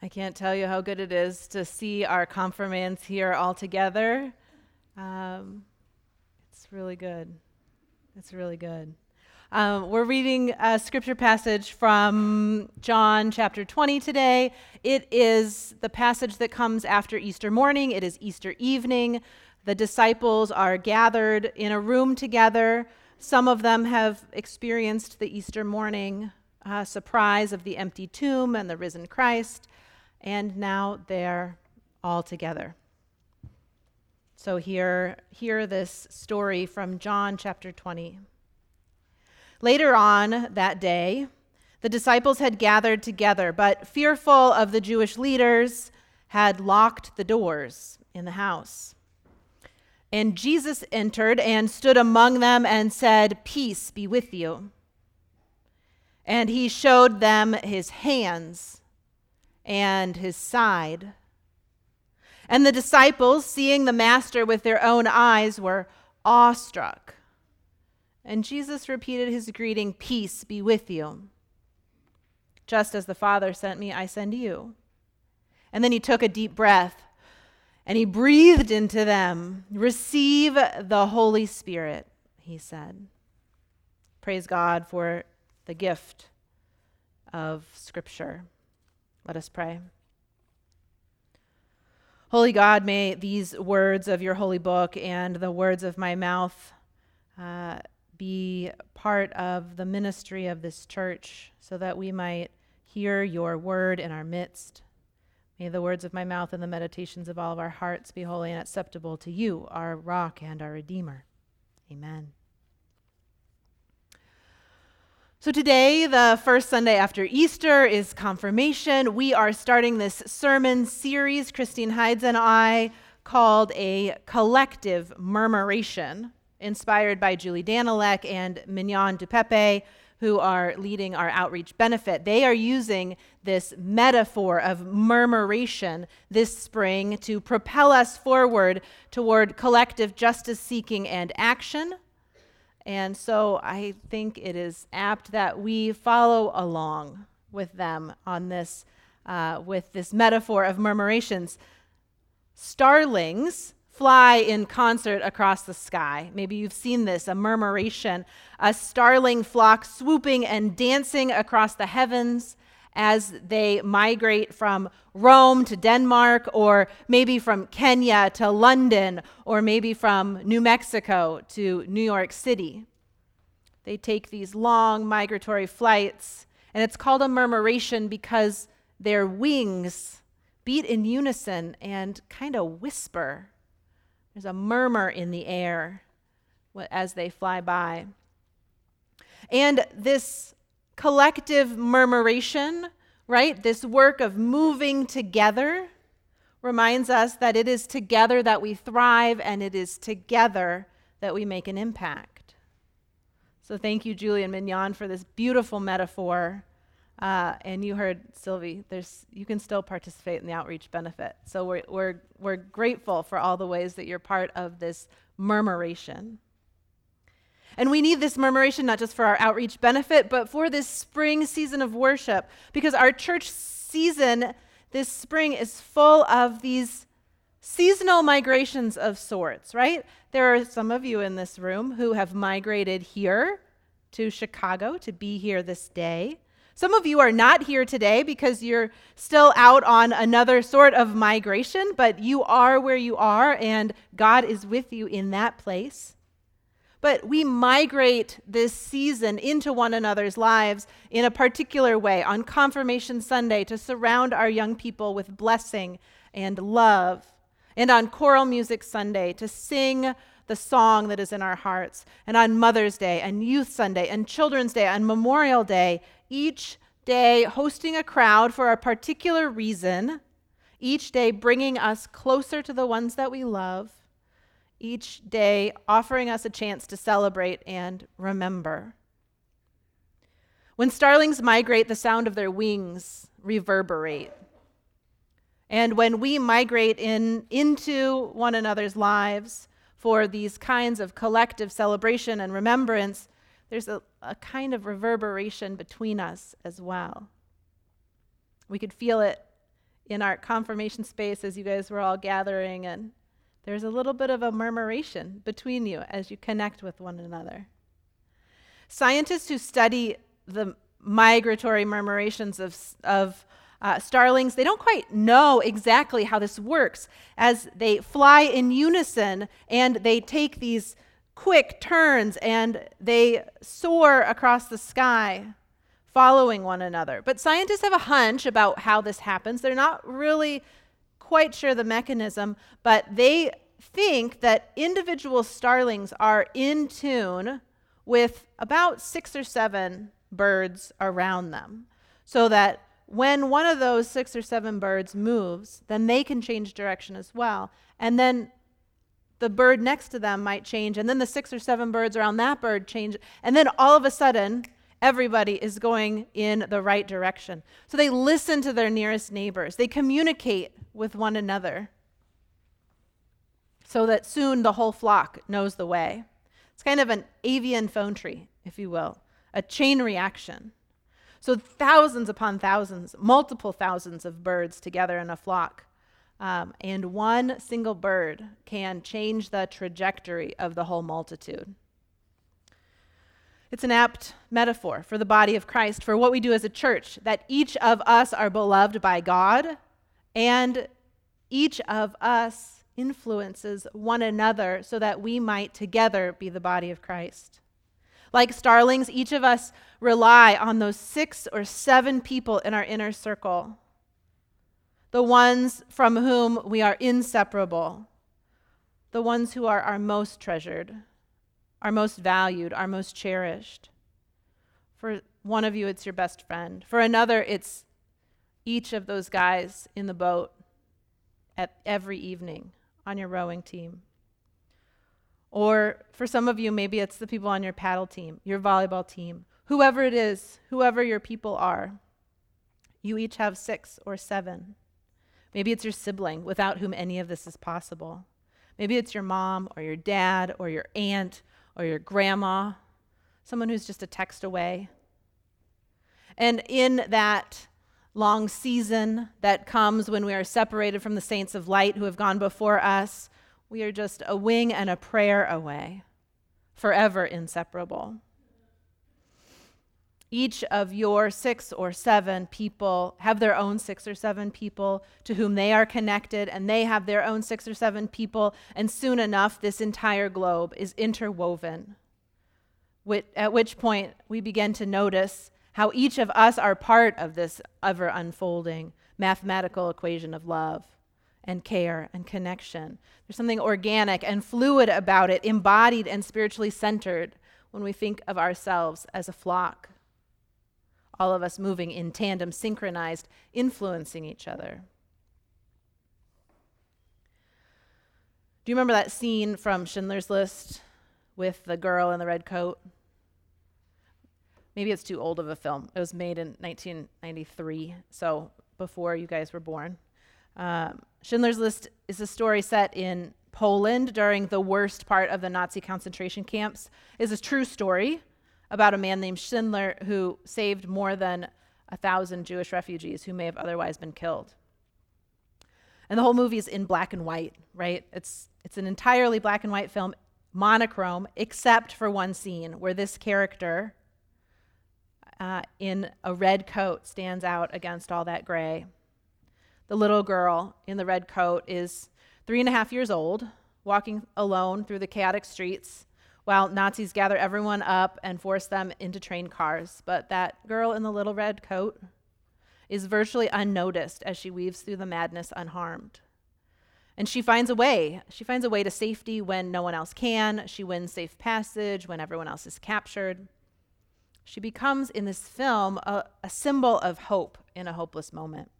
I can't tell you how good it is to see our confirmands here all together. Um, it's really good. It's really good. Um, we're reading a scripture passage from John chapter 20 today. It is the passage that comes after Easter morning, it is Easter evening. The disciples are gathered in a room together. Some of them have experienced the Easter morning uh, surprise of the empty tomb and the risen Christ and now they're all together. So hear, hear this story from John chapter 20. Later on that day, the disciples had gathered together, but fearful of the Jewish leaders, had locked the doors in the house. And Jesus entered and stood among them and said, Peace be with you. And he showed them his hands and his side. And the disciples, seeing the master with their own eyes, were awestruck. And Jesus repeated his greeting, Peace be with you. Just as the Father sent me, I send you. And then he took a deep breath and he breathed into them, Receive the Holy Spirit, he said. Praise God for the gift of Scripture. Let us pray. Holy God, may these words of your holy book and the words of my mouth uh, be part of the ministry of this church so that we might hear your word in our midst. May the words of my mouth and the meditations of all of our hearts be holy and acceptable to you, our rock and our redeemer. Amen. So, today, the first Sunday after Easter, is confirmation. We are starting this sermon series, Christine Hides and I, called A Collective Murmuration, inspired by Julie Danilek and Mignon Dupepe, who are leading our outreach benefit. They are using this metaphor of murmuration this spring to propel us forward toward collective justice seeking and action and so I think it is apt that we follow along with them on this, uh, with this metaphor of murmurations. Starlings fly in concert across the sky. Maybe you've seen this a murmuration, a starling flock swooping and dancing across the heavens as they migrate from Rome to Denmark, or maybe from Kenya to London, or maybe from New Mexico to New York City. They take these long migratory flights, and it's called a murmuration because their wings beat in unison and kind of whisper. There's a murmur in the air as they fly by. And this collective murmuration, right? This work of moving together reminds us that it is together that we thrive and it is together that we make an impact. So thank you, Julie and Mignon, for this beautiful metaphor. Uh, and you heard Sylvie, there's, you can still participate in the outreach benefit. So we're, we're, we're grateful for all the ways that you're part of this murmuration. And we need this murmuration not just for our outreach benefit, but for this spring season of worship, because our church season this spring is full of these seasonal migrations of sorts, right? There are some of you in this room who have migrated here to Chicago to be here this day. Some of you are not here today because you're still out on another sort of migration, but you are where you are, and God is with you in that place. But we migrate this season into one another's lives in a particular way on Confirmation Sunday to surround our young people with blessing and love, and on Choral Music Sunday to sing the song that is in our hearts, and on Mother's Day and Youth Sunday and Children's Day and Memorial Day, each day hosting a crowd for a particular reason, each day bringing us closer to the ones that we love each day offering us a chance to celebrate and remember. When starlings migrate, the sound of their wings reverberate. And when we migrate in, into one another's lives for these kinds of collective celebration and remembrance, there's a, a kind of reverberation between us as well. We could feel it in our confirmation space as you guys were all gathering, and there's a little bit of a murmuration between you as you connect with one another. Scientists who study the migratory murmurations of, of uh, starlings, they don't quite know exactly how this works as they fly in unison and they take these quick turns and they soar across the sky following one another. But scientists have a hunch about how this happens. They're not really quite sure the mechanism, but they think that individual starlings are in tune with about six or seven birds around them. So that when one of those six or seven birds moves, then they can change direction as well. And then the bird next to them might change, and then the six or seven birds around that bird change. And then all of a sudden, everybody is going in the right direction. So they listen to their nearest neighbors, they communicate with one another so that soon the whole flock knows the way. It's kind of an avian phone tree, if you will, a chain reaction. So thousands upon thousands, multiple thousands of birds together in a flock. Um, and one single bird can change the trajectory of the whole multitude. It's an apt metaphor for the body of Christ, for what we do as a church, that each of us are beloved by God, and each of us influences one another so that we might together be the body of Christ. Like starlings, each of us rely on those six or seven people in our inner circle, the ones from whom we are inseparable, the ones who are our most treasured our most valued, our most cherished. For one of you, it's your best friend. For another, it's each of those guys in the boat at every evening on your rowing team. Or for some of you, maybe it's the people on your paddle team, your volleyball team, whoever it is, whoever your people are. You each have six or seven. Maybe it's your sibling without whom any of this is possible. Maybe it's your mom or your dad or your aunt or your grandma, someone who's just a text away. And in that long season that comes when we are separated from the saints of light who have gone before us, we are just a wing and a prayer away, forever inseparable. Each of your six or seven people have their own six or seven people to whom they are connected, and they have their own six or seven people, and soon enough, this entire globe is interwoven. At which point, we begin to notice how each of us are part of this ever unfolding mathematical equation of love and care and connection. There's something organic and fluid about it, embodied and spiritually centered when we think of ourselves as a flock all of us moving in tandem, synchronized, influencing each other. Do you remember that scene from Schindler's List with the girl in the red coat? Maybe it's too old of a film. It was made in 1993, so before you guys were born. Um, Schindler's List is a story set in Poland during the worst part of the Nazi concentration camps. It's a true story about a man named Schindler who saved more than a thousand Jewish refugees who may have otherwise been killed. And the whole movie is in black and white, right? It's, it's an entirely black and white film, monochrome, except for one scene where this character uh, in a red coat stands out against all that gray. The little girl in the red coat is three and a half years old, walking alone through the chaotic streets while Nazis gather everyone up and force them into train cars. But that girl in the little red coat is virtually unnoticed as she weaves through the madness unharmed. And she finds a way. She finds a way to safety when no one else can. She wins safe passage when everyone else is captured. She becomes, in this film, a, a symbol of hope in a hopeless moment.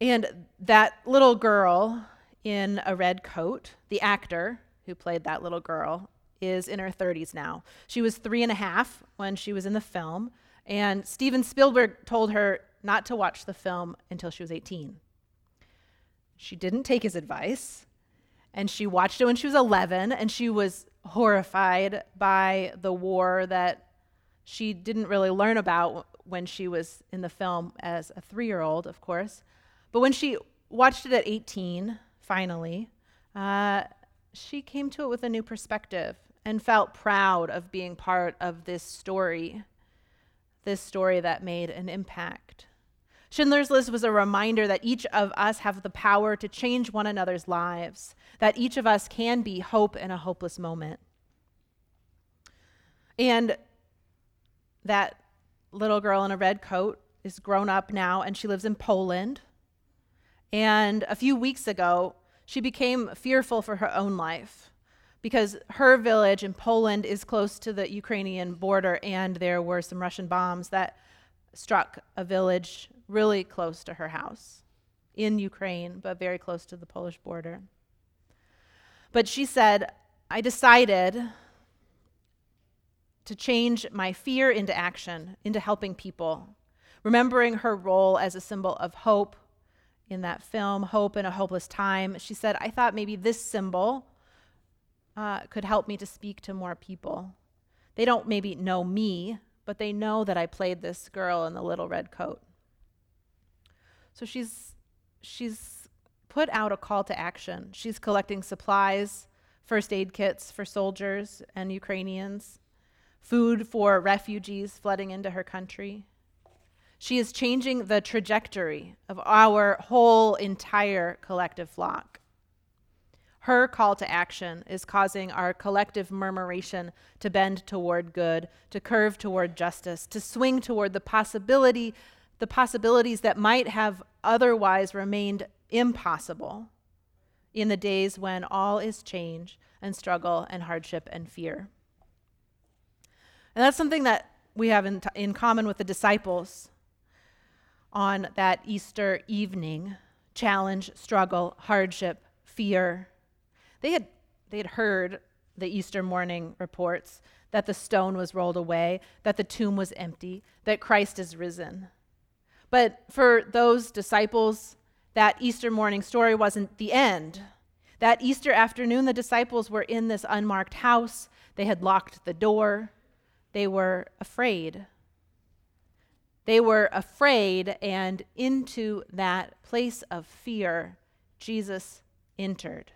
And that little girl in a red coat, the actor, who played that little girl, is in her 30s now. She was three and a half when she was in the film, and Steven Spielberg told her not to watch the film until she was 18. She didn't take his advice, and she watched it when she was 11, and she was horrified by the war that she didn't really learn about when she was in the film as a three year old, of course. But when she watched it at 18, finally, uh, she came to it with a new perspective and felt proud of being part of this story, this story that made an impact. Schindler's List was a reminder that each of us have the power to change one another's lives, that each of us can be hope in a hopeless moment. And that little girl in a red coat is grown up now and she lives in Poland. And a few weeks ago, she became fearful for her own life because her village in Poland is close to the Ukrainian border, and there were some Russian bombs that struck a village really close to her house in Ukraine, but very close to the Polish border. But she said, I decided to change my fear into action, into helping people, remembering her role as a symbol of hope in that film, Hope in a Hopeless Time. She said, I thought maybe this symbol uh, could help me to speak to more people. They don't maybe know me, but they know that I played this girl in the little red coat. So she's she's put out a call to action. She's collecting supplies, first aid kits for soldiers and Ukrainians, food for refugees flooding into her country. She is changing the trajectory of our whole entire collective flock. Her call to action is causing our collective murmuration to bend toward good, to curve toward justice, to swing toward the possibility the possibilities that might have otherwise remained impossible in the days when all is change and struggle and hardship and fear. And that's something that we have in, t- in common with the disciples on that Easter evening challenge, struggle, hardship, fear. They had, they had heard the Easter morning reports that the stone was rolled away, that the tomb was empty, that Christ is risen. But for those disciples, that Easter morning story wasn't the end. That Easter afternoon, the disciples were in this unmarked house. They had locked the door. They were afraid. They were afraid, and into that place of fear, Jesus entered.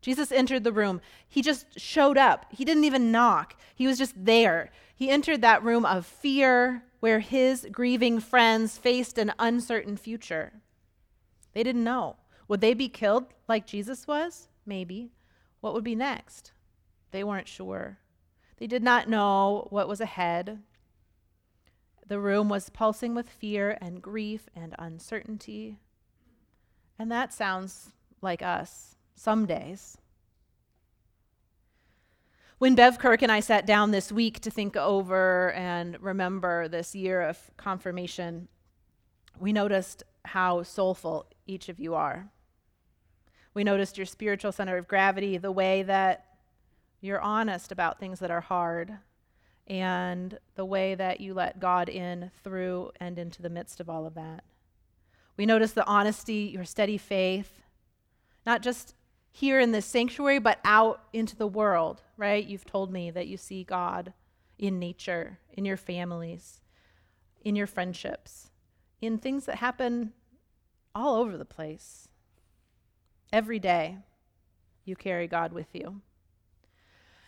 Jesus entered the room. He just showed up. He didn't even knock, he was just there. He entered that room of fear where his grieving friends faced an uncertain future. They didn't know. Would they be killed like Jesus was? Maybe. What would be next? They weren't sure. They did not know what was ahead. The room was pulsing with fear and grief and uncertainty. And that sounds like us some days. When Bev Kirk and I sat down this week to think over and remember this year of confirmation, we noticed how soulful each of you are. We noticed your spiritual center of gravity, the way that you're honest about things that are hard, and the way that you let God in through and into the midst of all of that. We notice the honesty, your steady faith, not just here in this sanctuary, but out into the world, right? You've told me that you see God in nature, in your families, in your friendships, in things that happen all over the place. Every day, you carry God with you.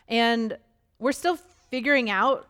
And we're still figuring out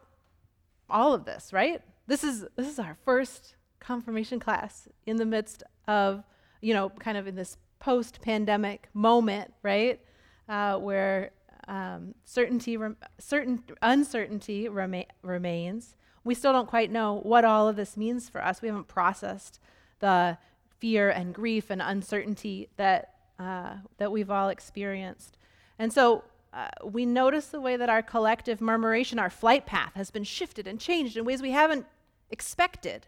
all of this, right? This is this is our first confirmation class in the midst of, you know, kind of in this post pandemic moment, right? Uh, where um, certainty, rem- certain uncertainty rema- remains. We still don't quite know what all of this means for us. We haven't processed the fear and grief and uncertainty that uh, that we've all experienced. And so uh, we notice the way that our collective murmuration, our flight path, has been shifted and changed in ways we haven't expected.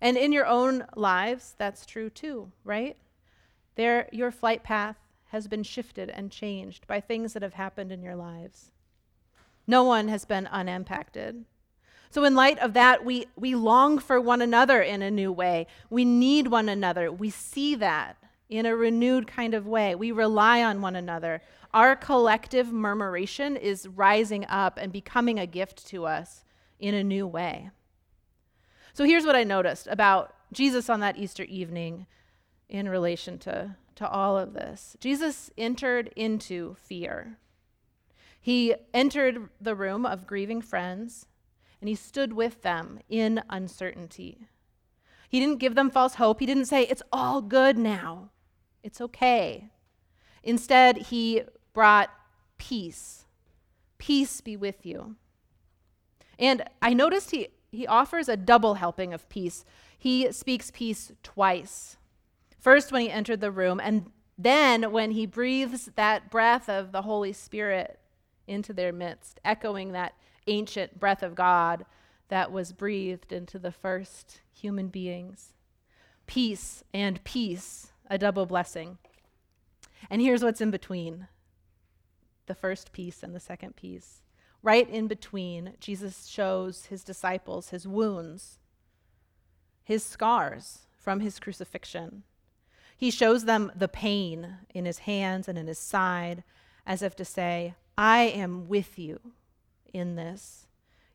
And in your own lives, that's true too, right? There, your flight path has been shifted and changed by things that have happened in your lives. No one has been unimpacted. So, in light of that, we, we long for one another in a new way. We need one another. We see that in a renewed kind of way. We rely on one another. Our collective murmuration is rising up and becoming a gift to us in a new way. So here's what I noticed about Jesus on that Easter evening in relation to, to all of this Jesus entered into fear. He entered the room of grieving friends and he stood with them in uncertainty. He didn't give them false hope. He didn't say, It's all good now, it's okay. Instead, he brought peace. Peace be with you. And I noticed he, he offers a double helping of peace. He speaks peace twice. First, when he entered the room, and then when he breathes that breath of the Holy Spirit into their midst, echoing that ancient breath of God that was breathed into the first human beings. Peace and peace, a double blessing. And here's what's in between the first peace and the second peace. Right in between, Jesus shows his disciples his wounds, his scars from his crucifixion. He shows them the pain in his hands and in his side, as if to say, I am with you in this,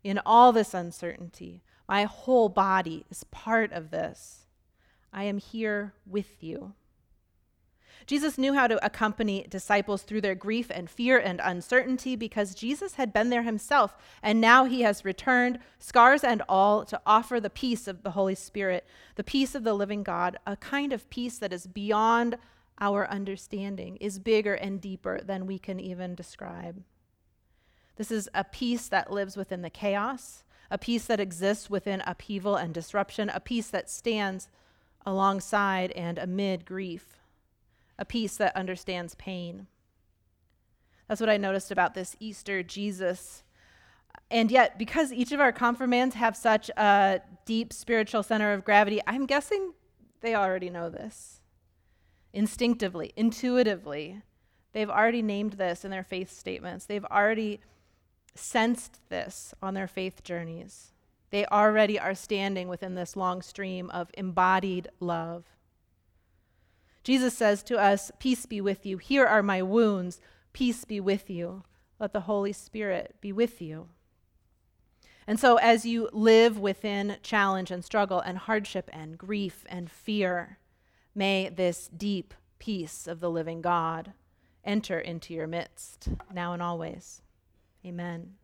in all this uncertainty. My whole body is part of this. I am here with you. Jesus knew how to accompany disciples through their grief and fear and uncertainty because Jesus had been there himself, and now he has returned, scars and all, to offer the peace of the Holy Spirit, the peace of the living God, a kind of peace that is beyond our understanding, is bigger and deeper than we can even describe. This is a peace that lives within the chaos, a peace that exists within upheaval and disruption, a peace that stands alongside and amid grief, a peace that understands pain. That's what I noticed about this Easter Jesus. And yet, because each of our confirmands have such a deep spiritual center of gravity, I'm guessing they already know this. Instinctively, intuitively, they've already named this in their faith statements. They've already sensed this on their faith journeys. They already are standing within this long stream of embodied love. Jesus says to us, Peace be with you. Here are my wounds. Peace be with you. Let the Holy Spirit be with you. And so, as you live within challenge and struggle and hardship and grief and fear, may this deep peace of the living God enter into your midst, now and always. Amen.